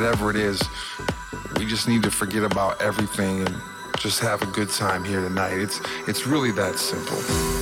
whatever it is. We just need to forget about everything and just have a good time here tonight. It's it's really that simple.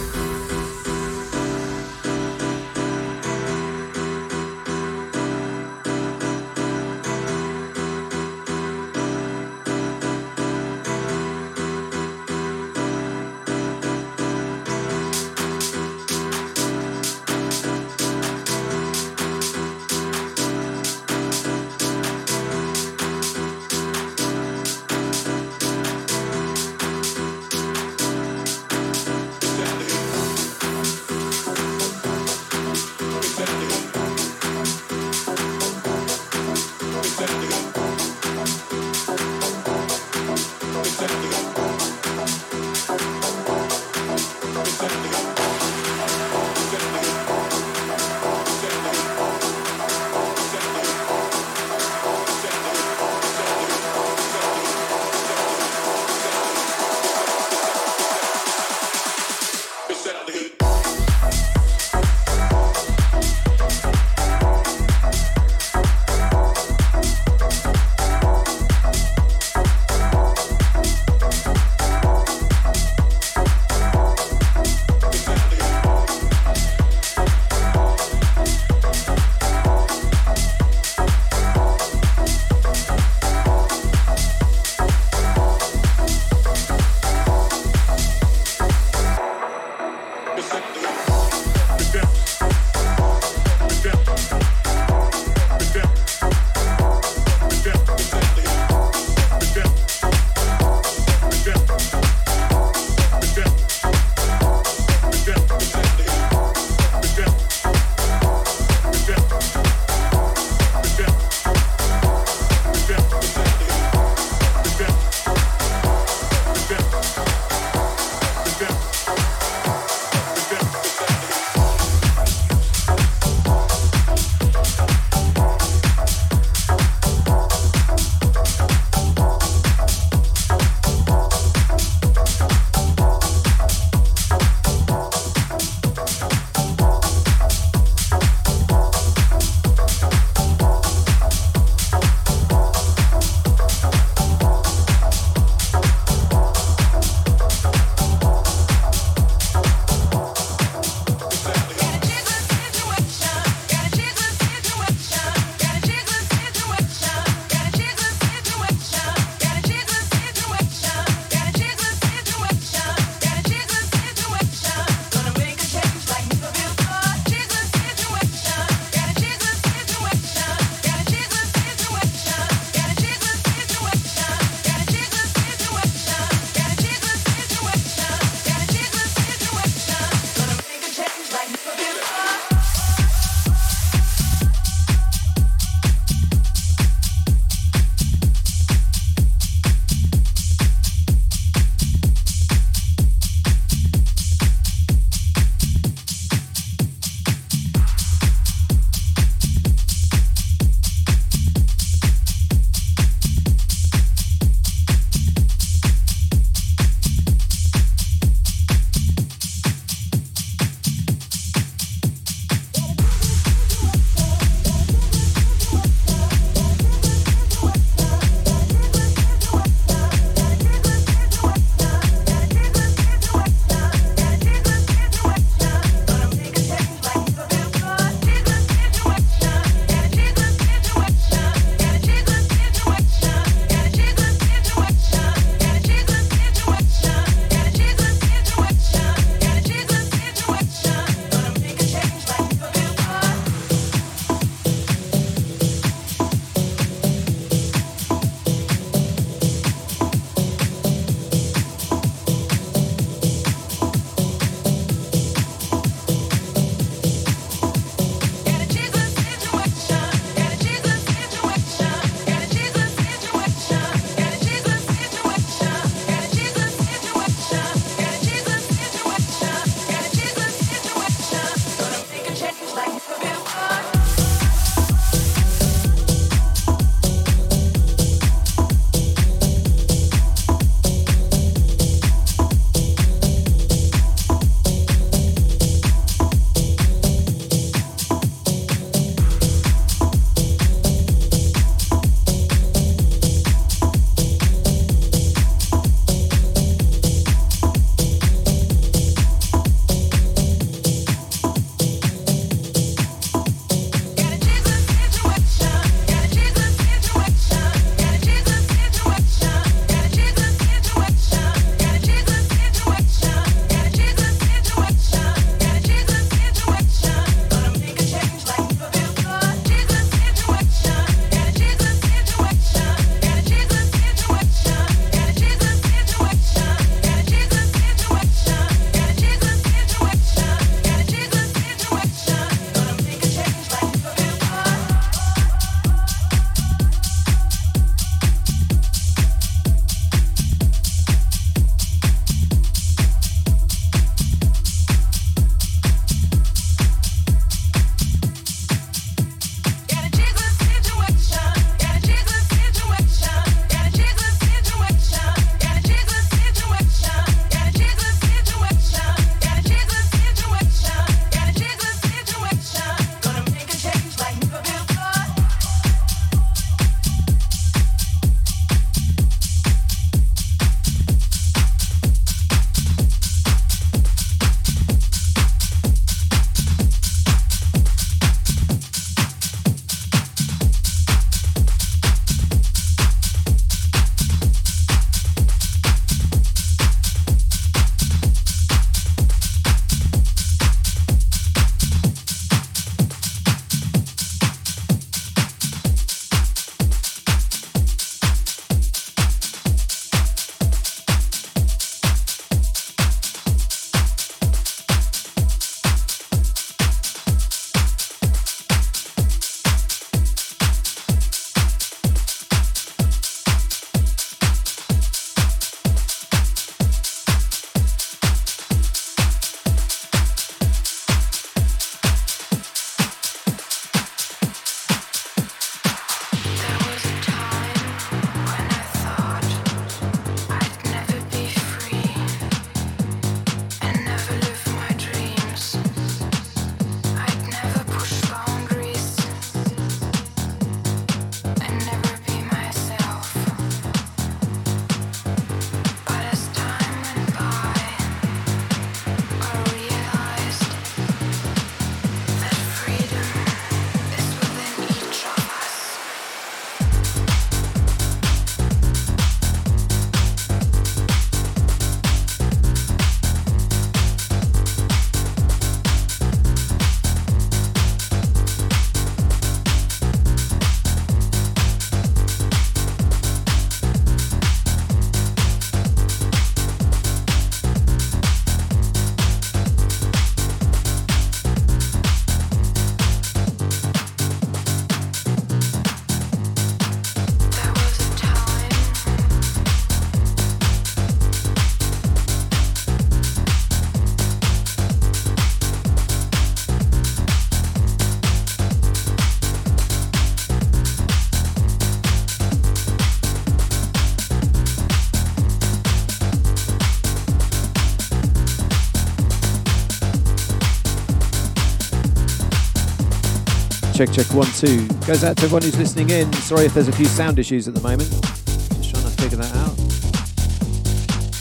Check, check, one, two. Goes out to everyone who's listening in. Sorry if there's a few sound issues at the moment. Just trying to figure that out.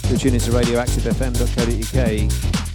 You're tuning to radioactivefm.co.uk.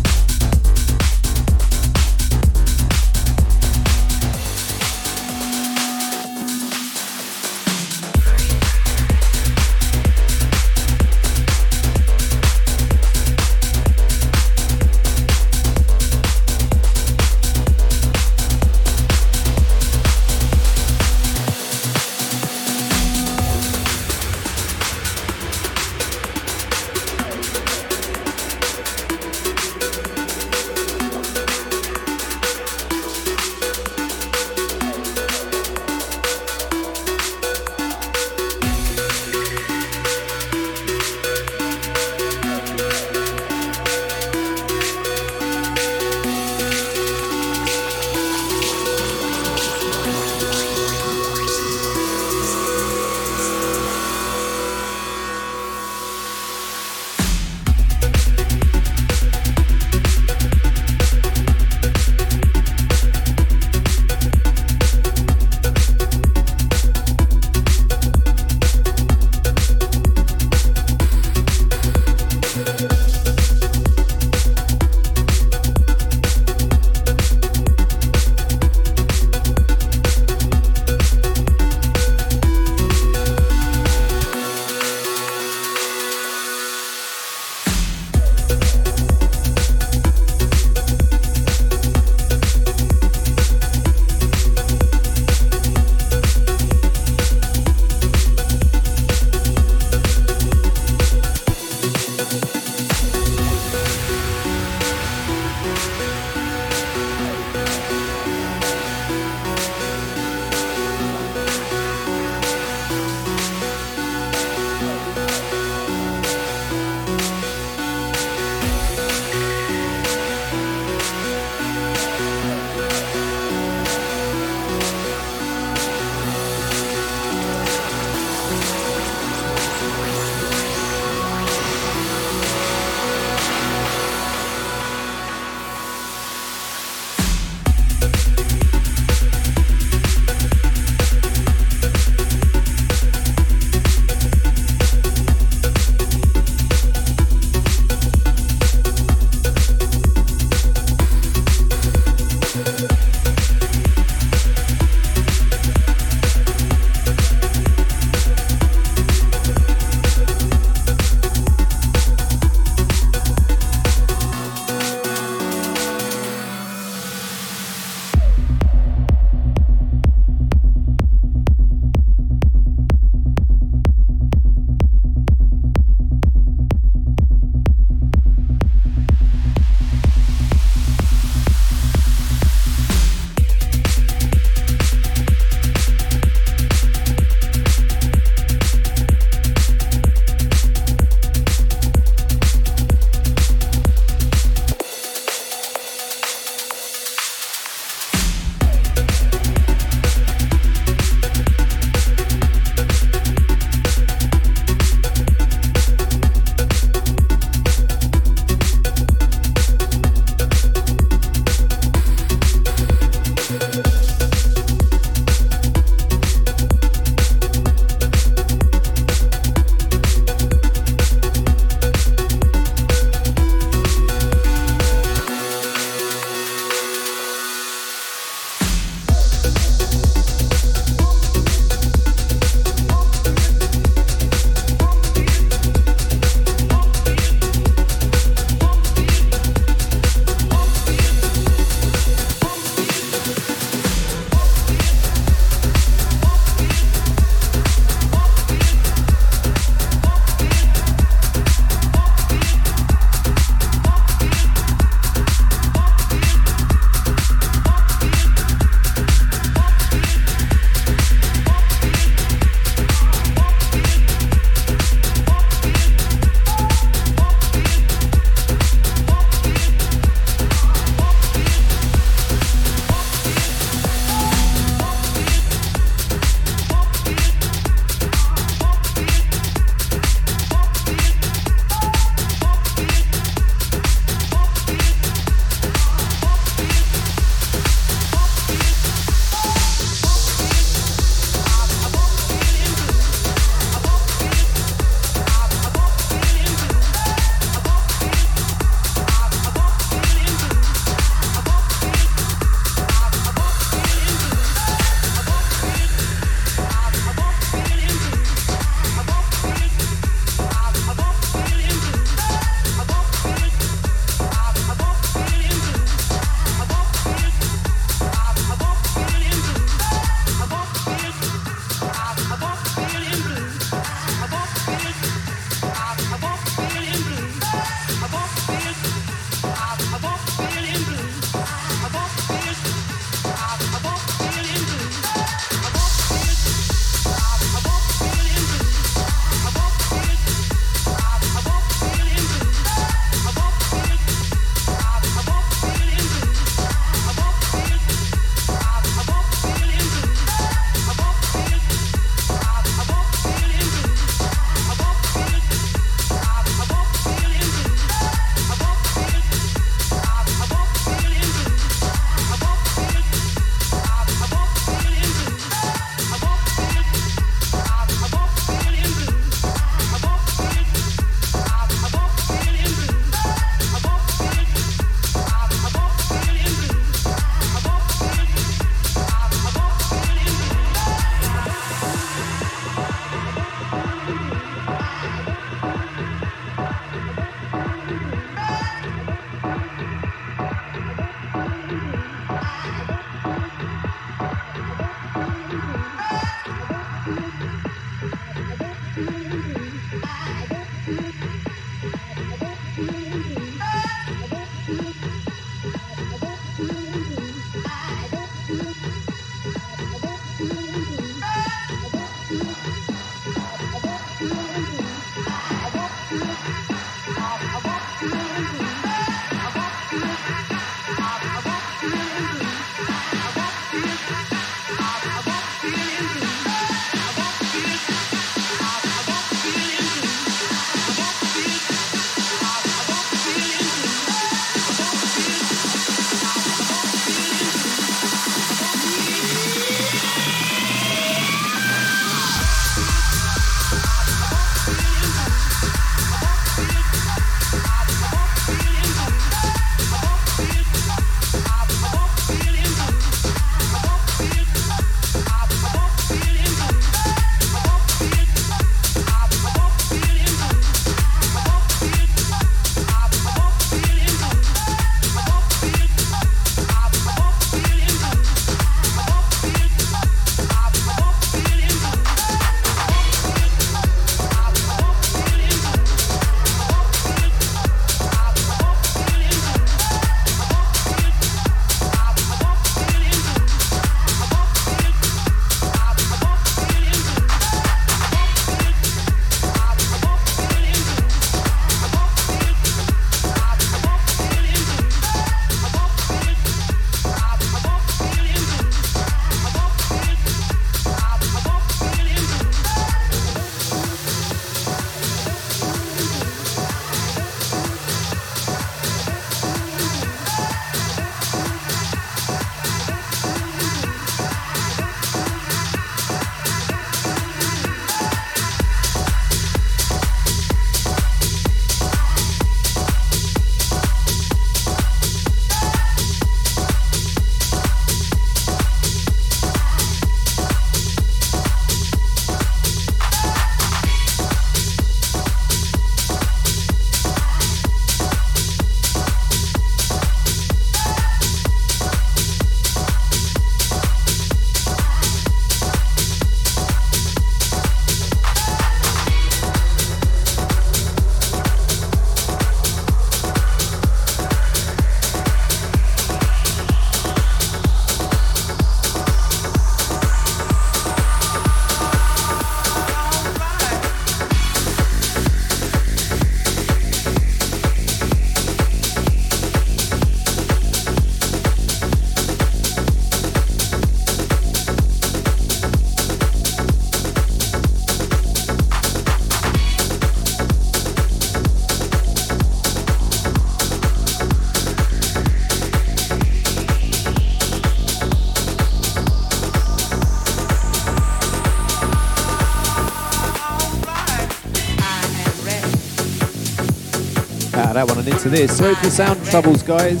into this. Sorry for sound troubles, guys.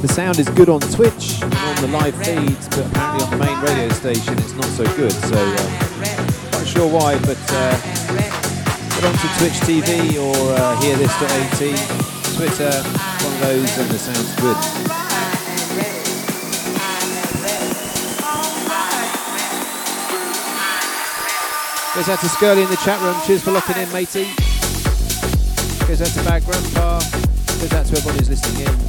The sound is good on Twitch and on the live feeds, but apparently on the main radio station it's not so good. So, uh, not sure why, but uh, get onto Twitch TV or uh, hearthis.at, Twitter, one of those, and the sound's good. Goes out to Scully in the chat room. Cheers for locking in, matey. Goes out to Bad Grandpa. Goes out to who's listening in.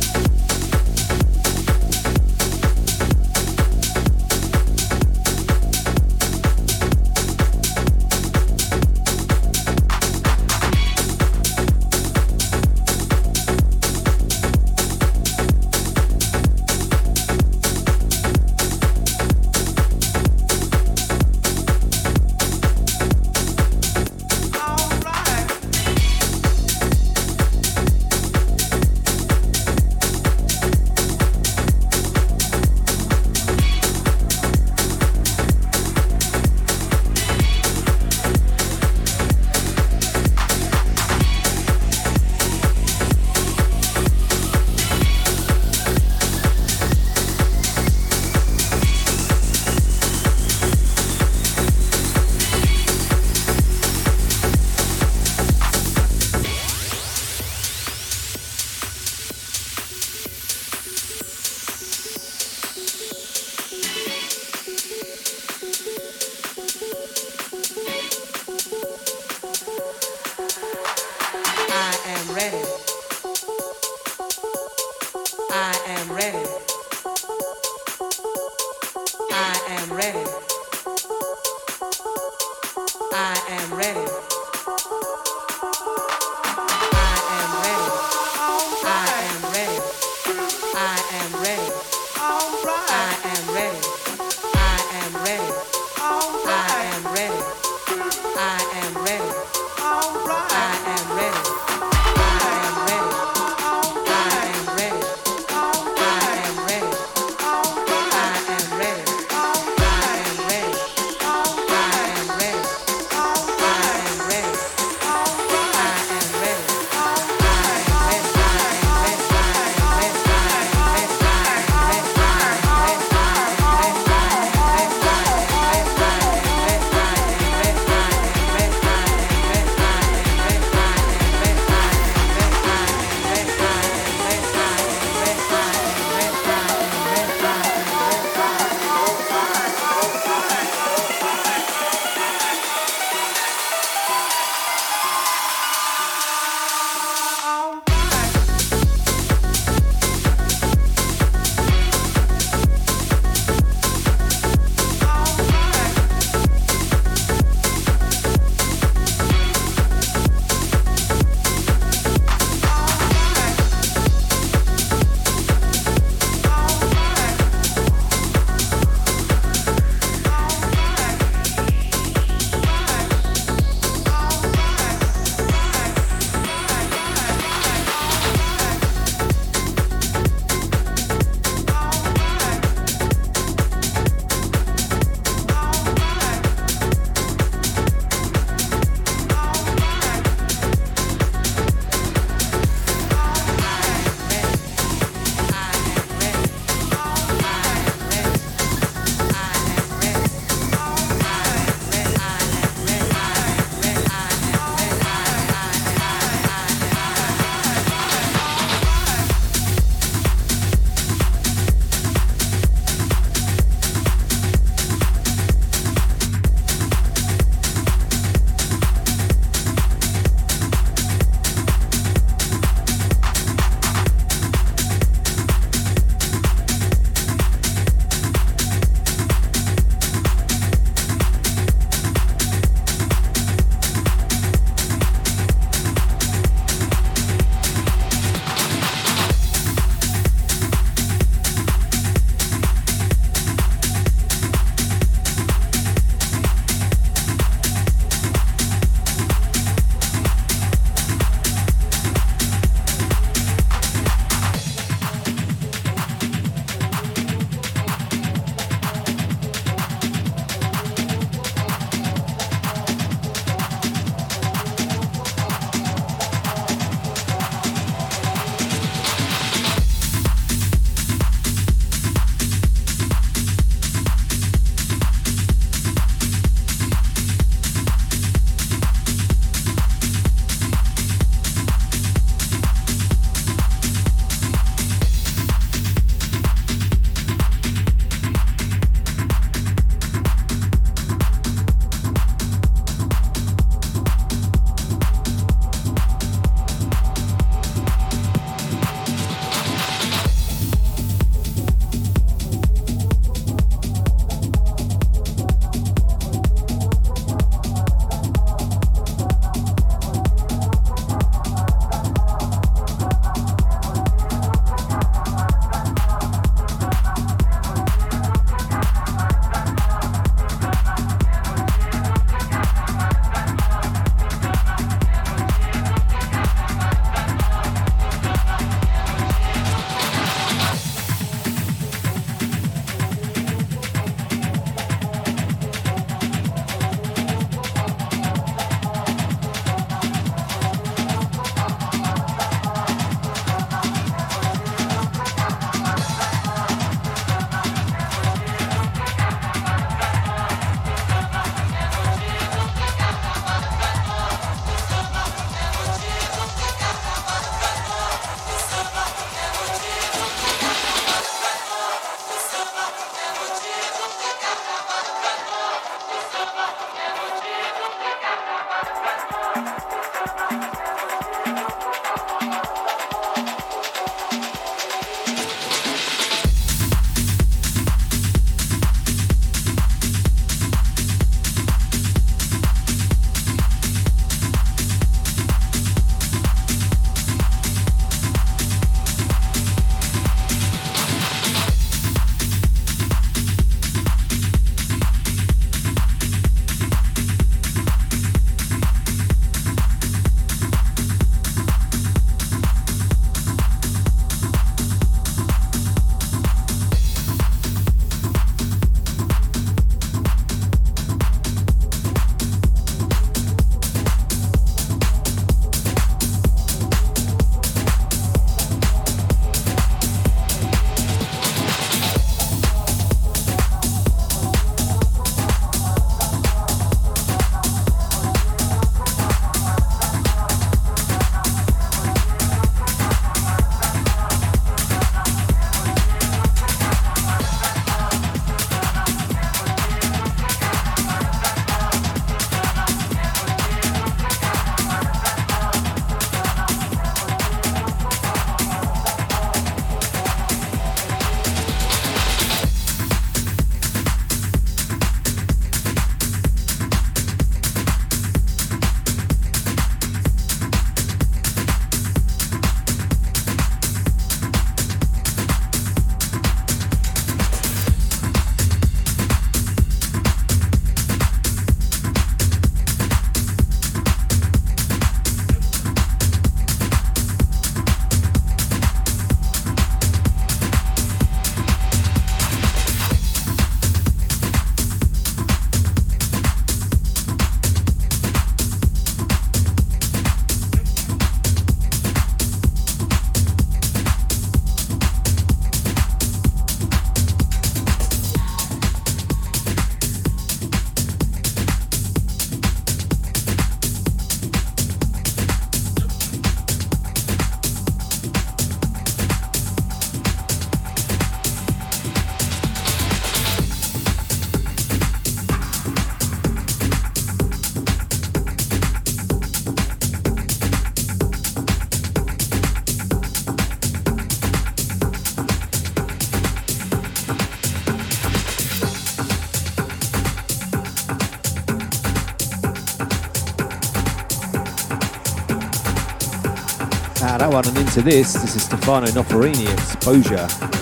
Into this. This is Stefano Noferini, Exposure.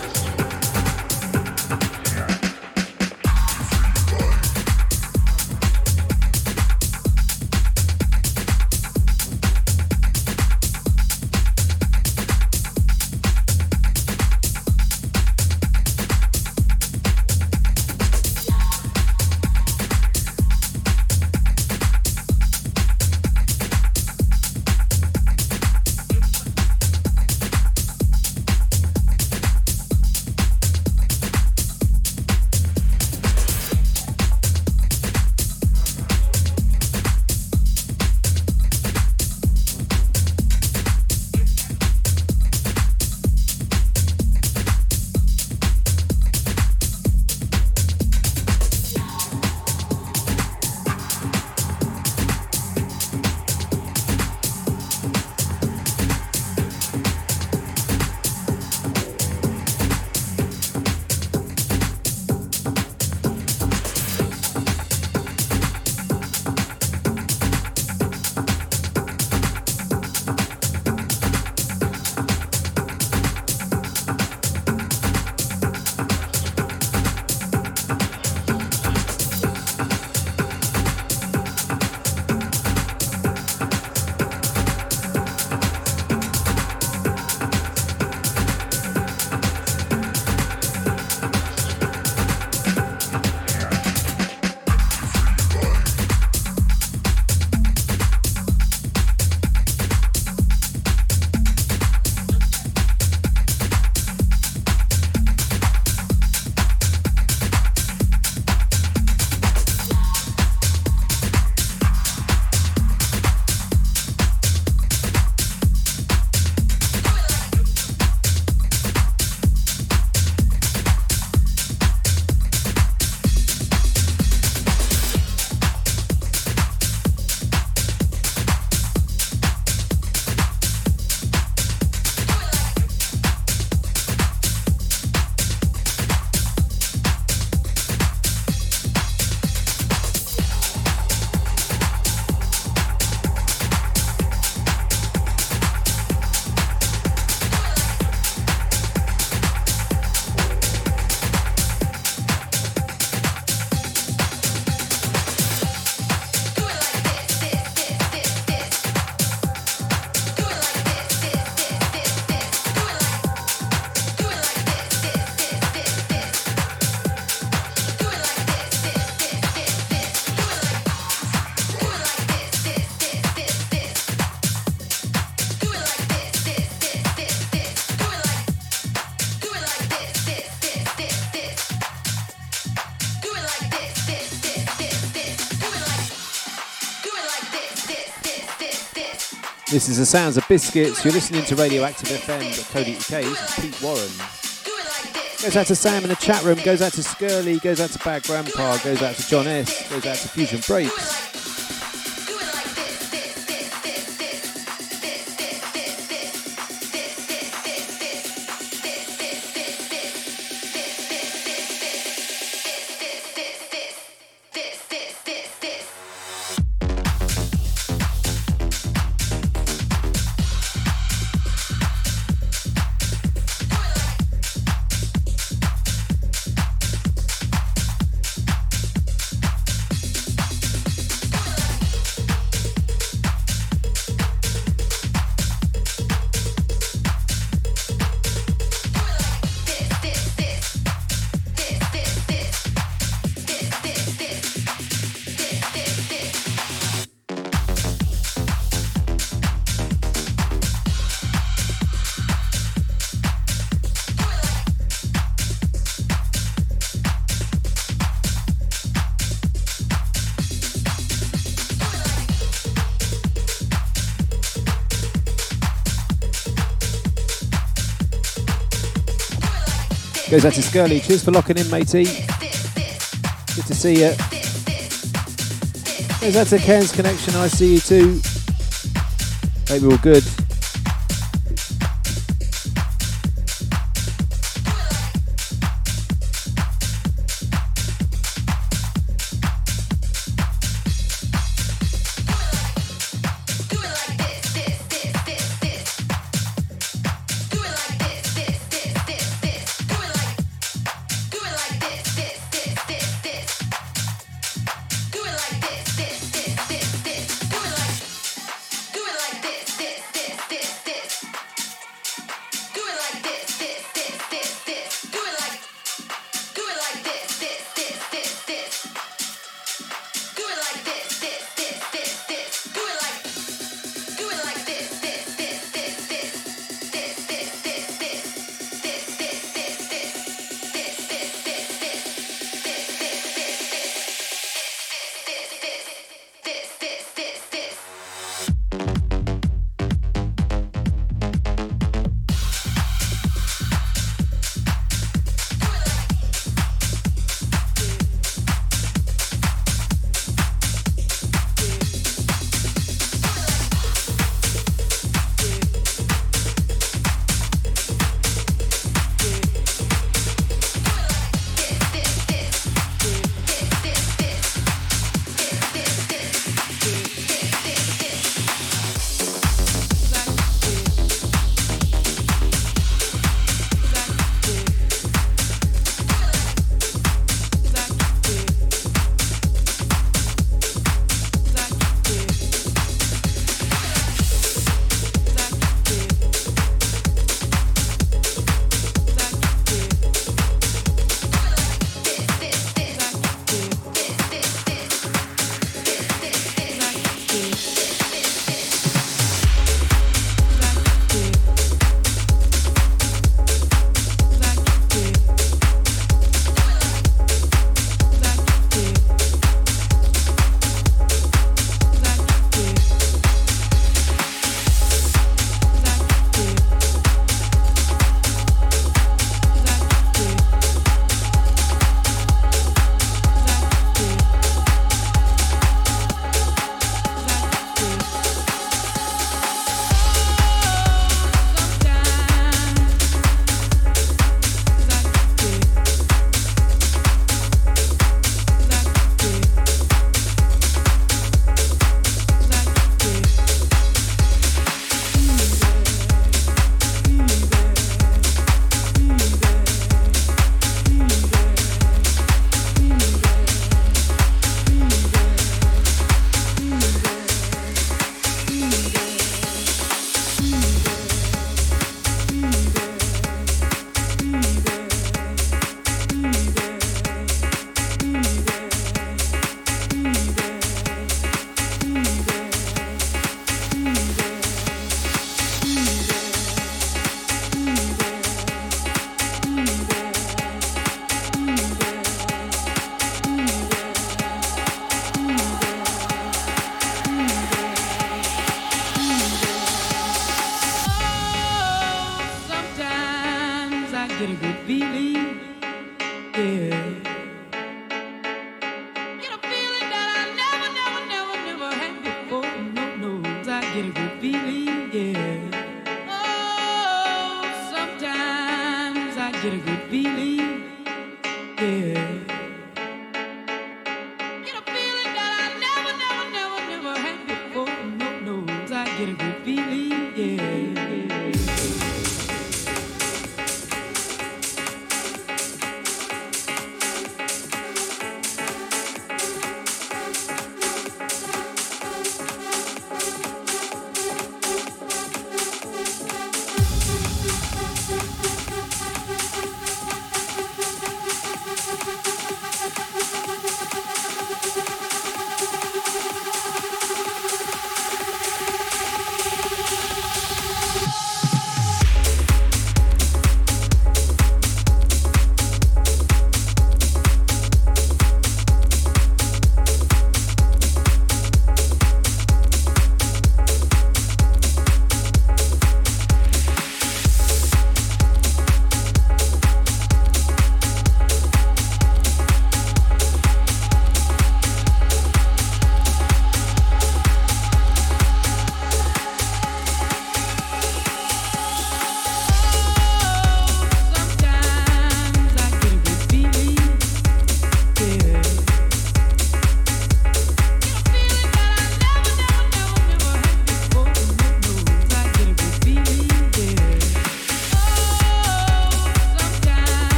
This is the sounds of biscuits. You're listening to radioactivefm.co.uk. This is Pete Warren. Goes out to Sam in the chat room. Goes out to Skirly. Goes out to Bad Grandpa. Goes out to John S. Goes out to Fusion Breaks. Goes out to. Cheers for locking in, matey. Good to see you. Goes out to Ken's Connection. I see you too. Hope you're all good.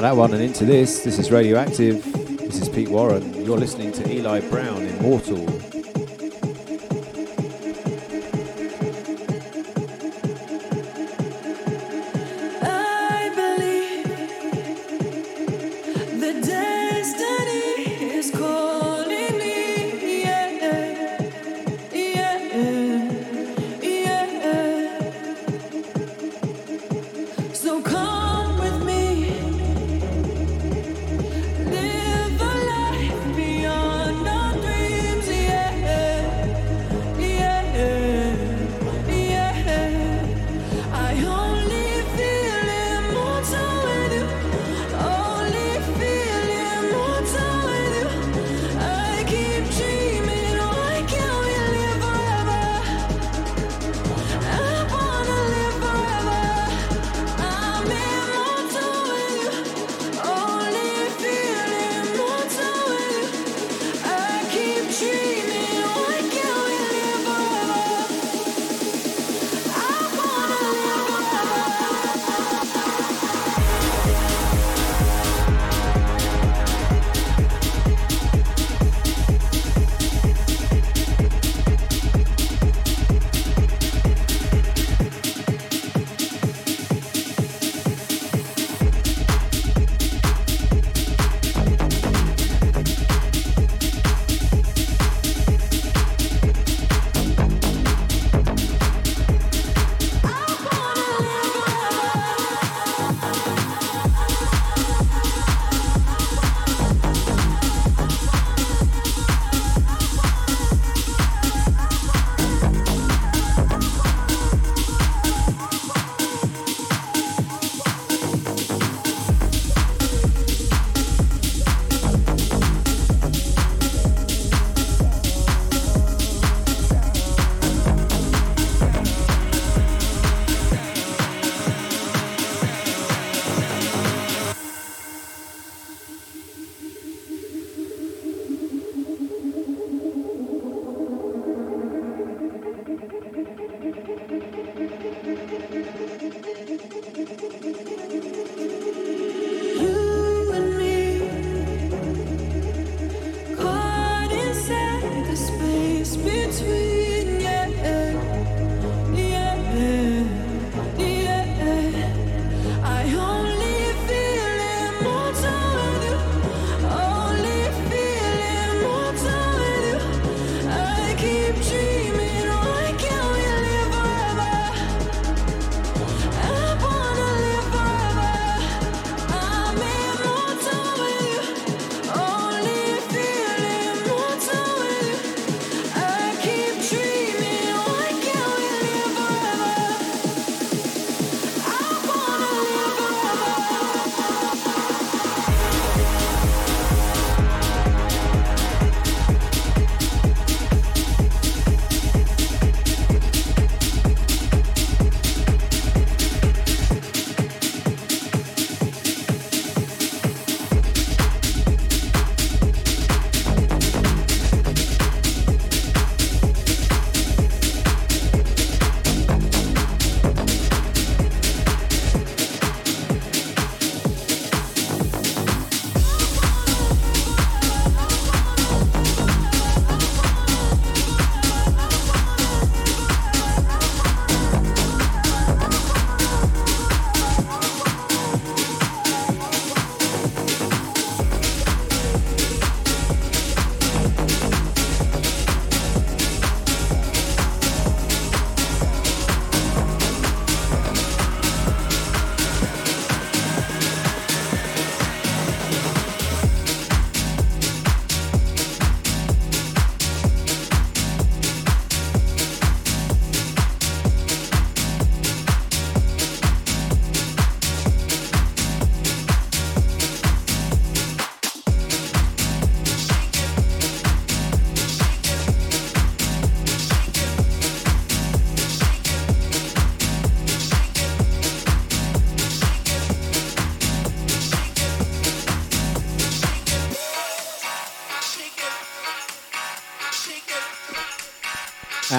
Out that one and into this. This is Radioactive. This is Pete Warren. You're listening to Eli Brown, Immortal.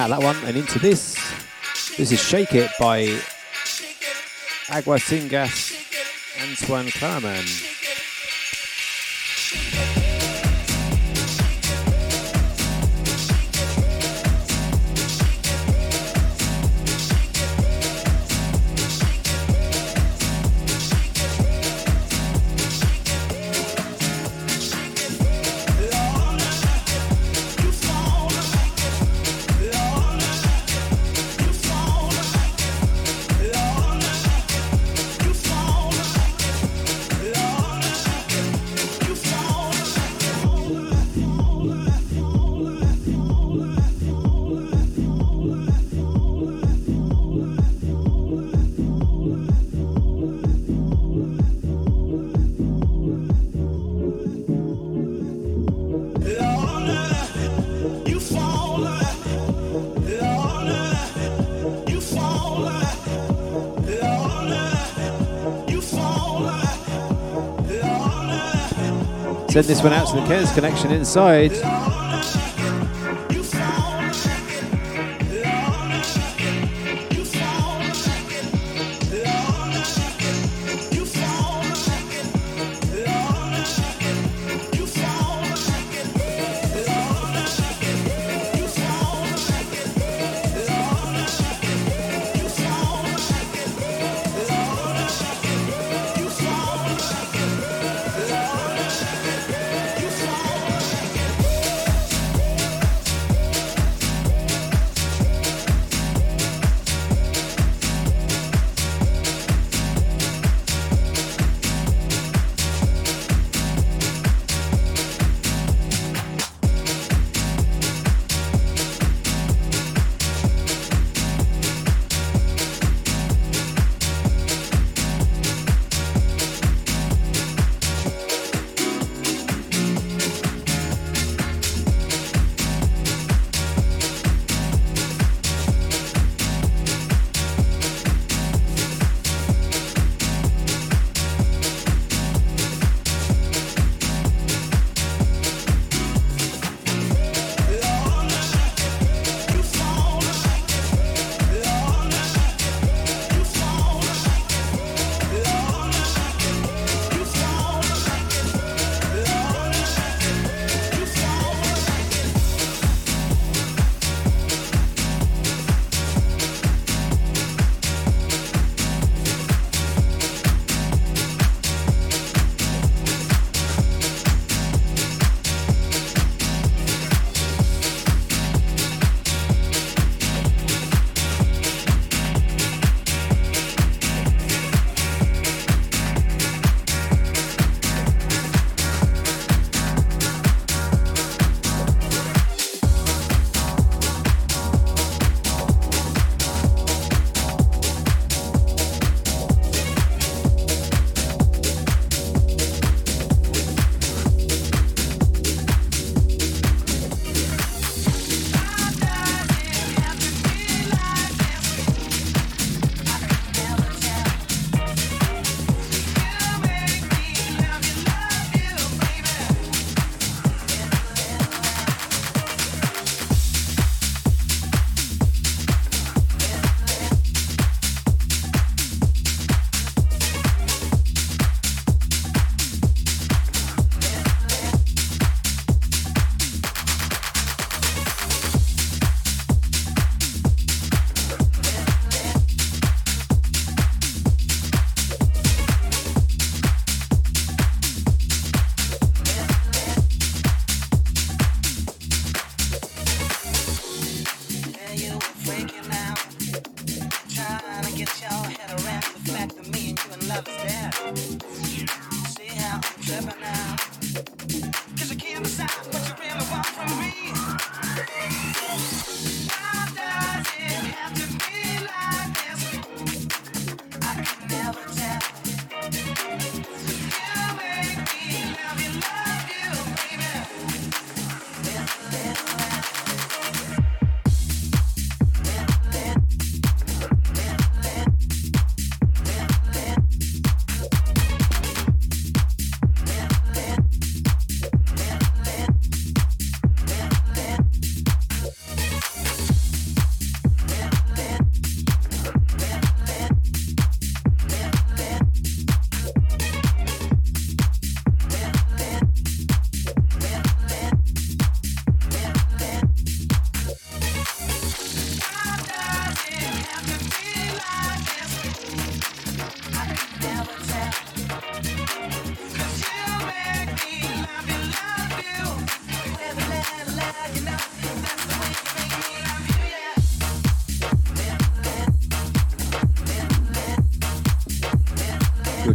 Out that one and into this. This is Shake It by Agua Sin Gas Antoine Carman. Send this one out to the Cares Connection inside.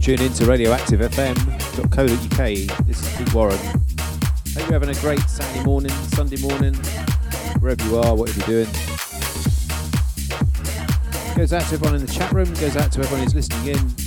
Tune in to radioactivefm.co.uk. This is Pete Warren. Hope you're having a great Saturday morning, Sunday morning, wherever you are, whatever you're doing. Goes out to everyone in the chat room, goes out to everyone who's listening in.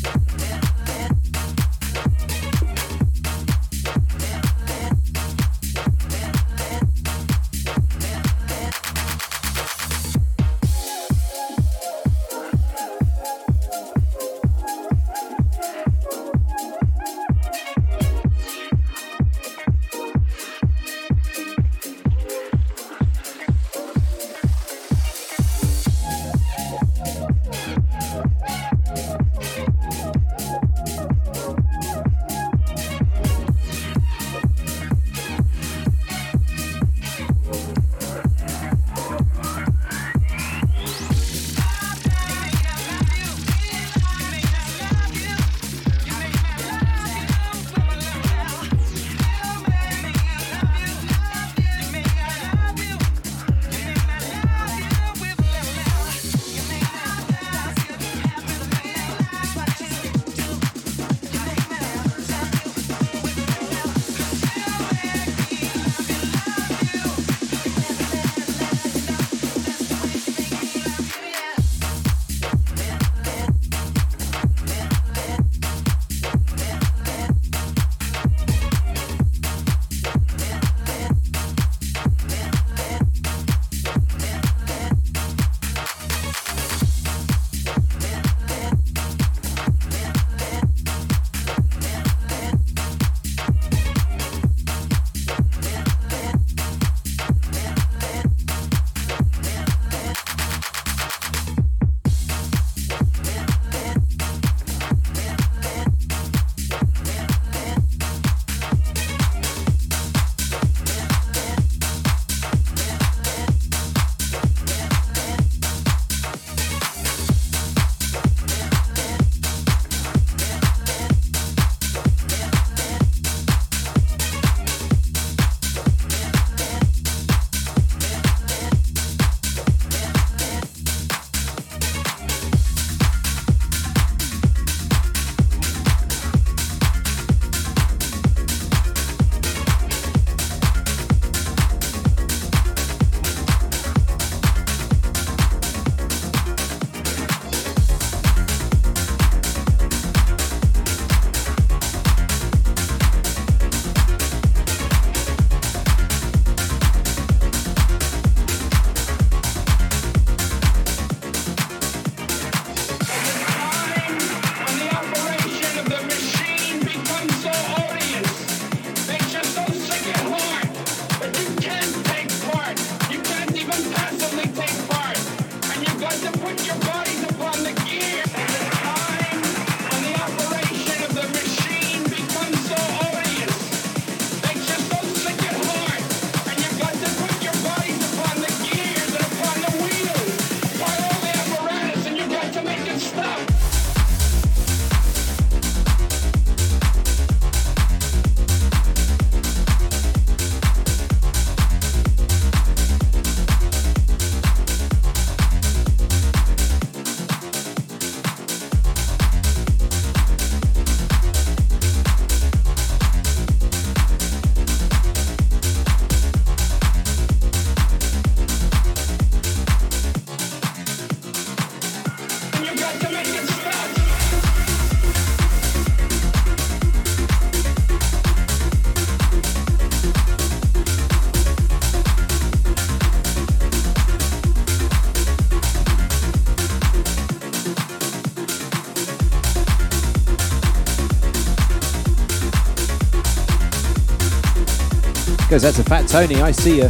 Goes out to Fat Tony, I see you.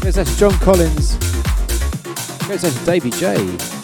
Goes out to John Collins. Goes out to Davey J.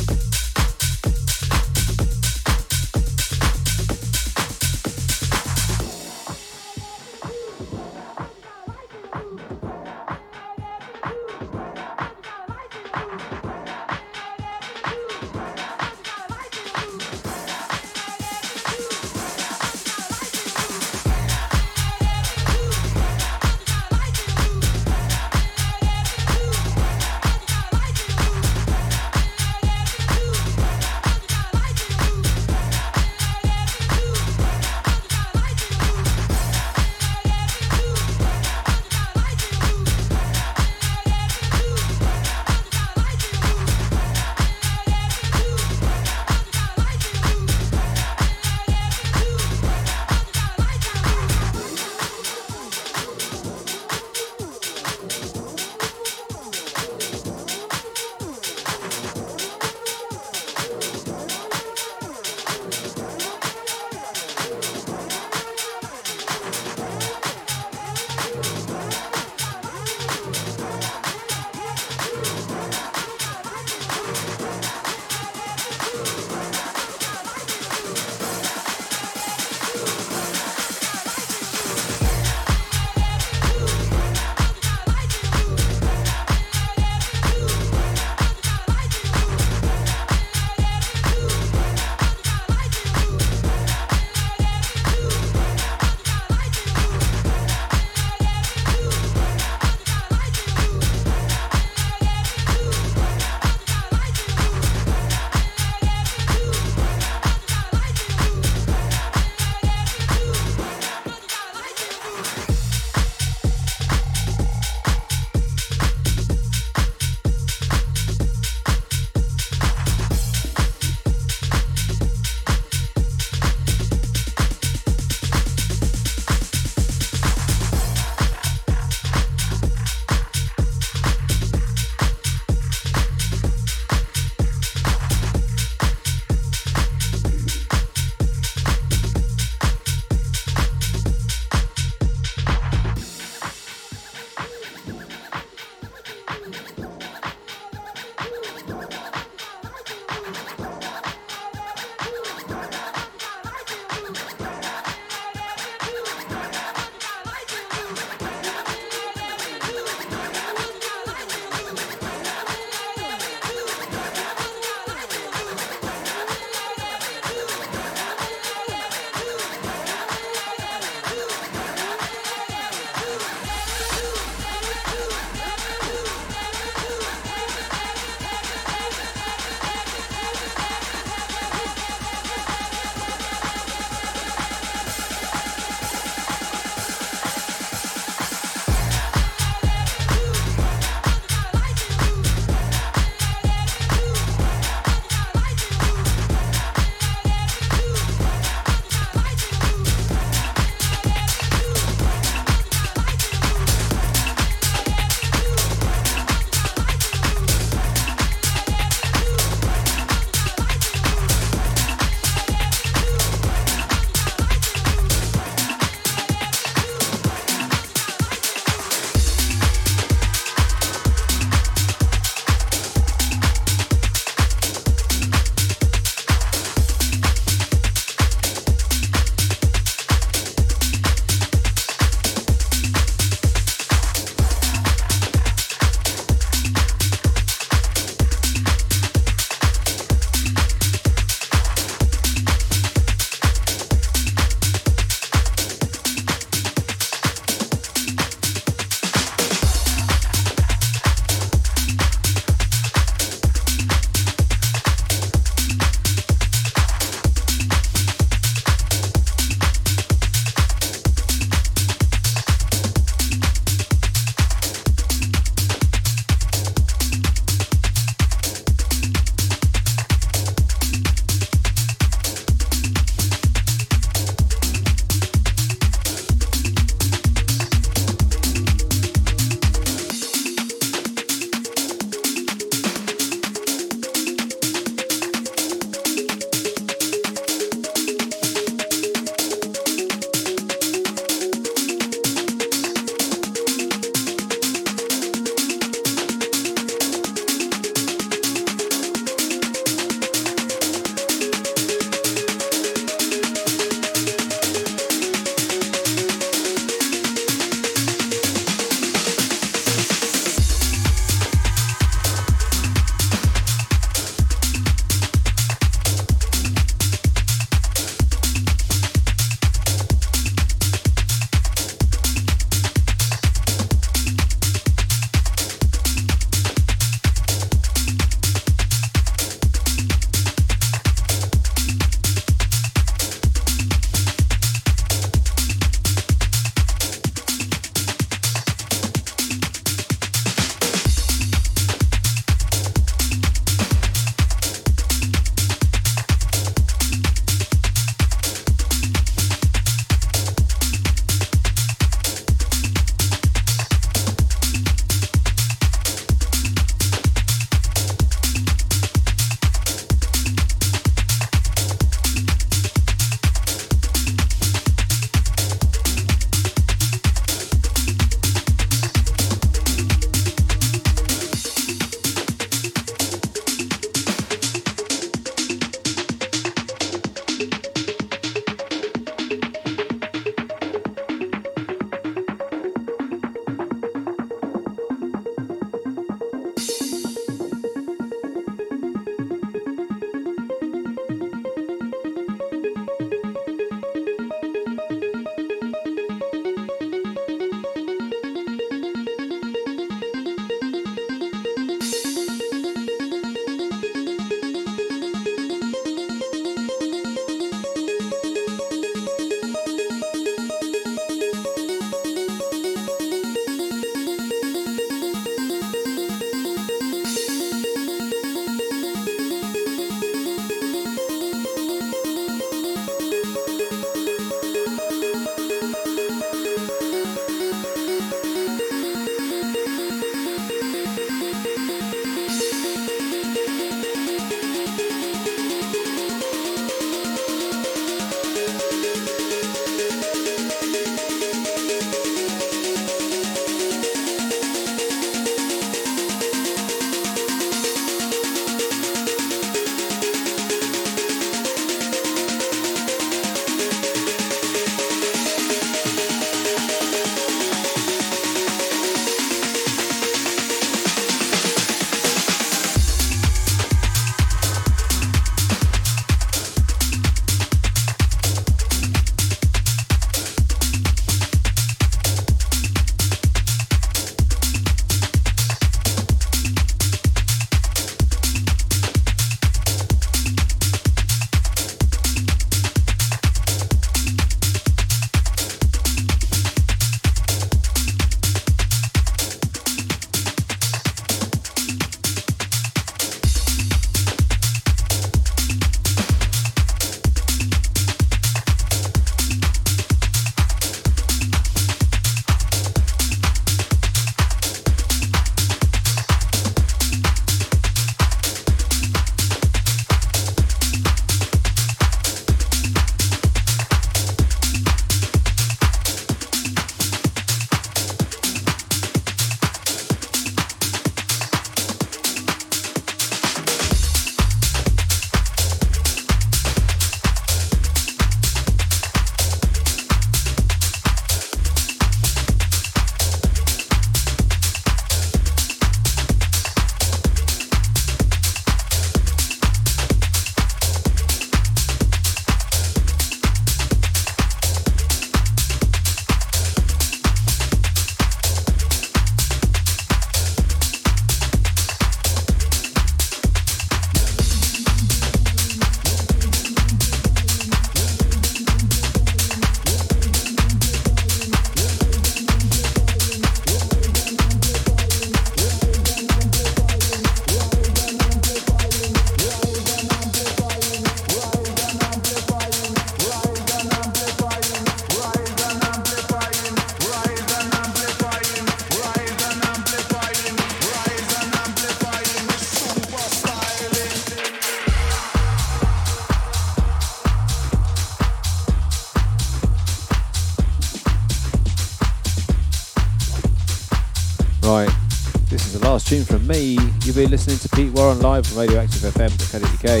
Live on Radioactive FM.co.uk.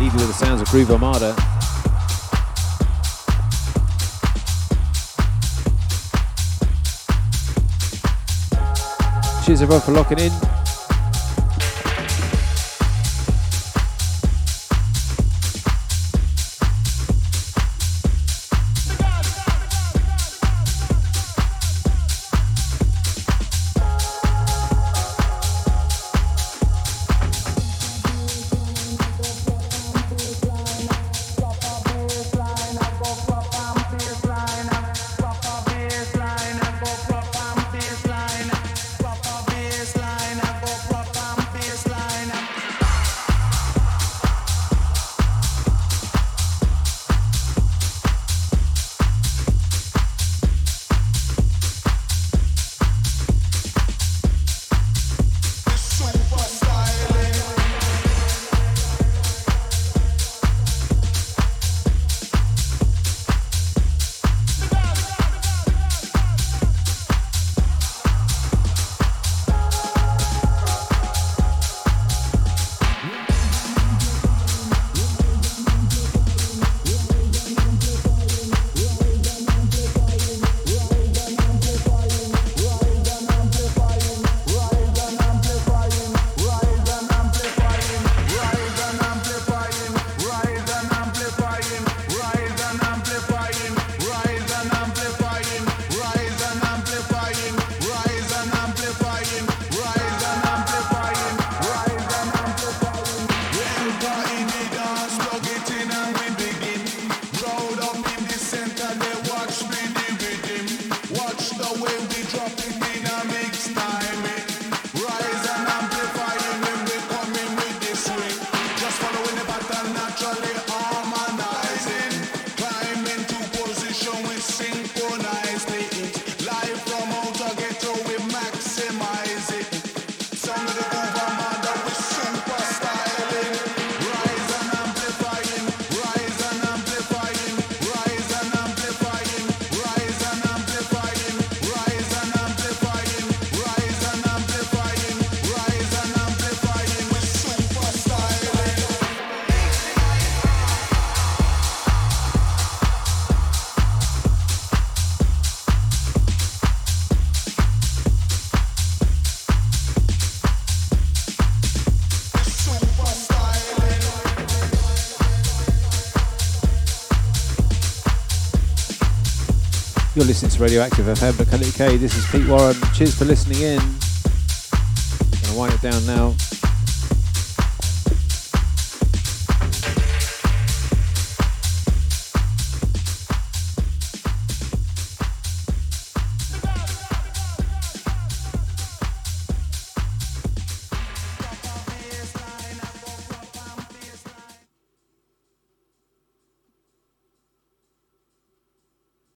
Leave you with the sounds of Groove Armada. Cheers everyone for locking in. You're listening to Radioactive FM.co.uk. This is Pete Warren. Cheers for listening in. I'm Gonna wind it down now.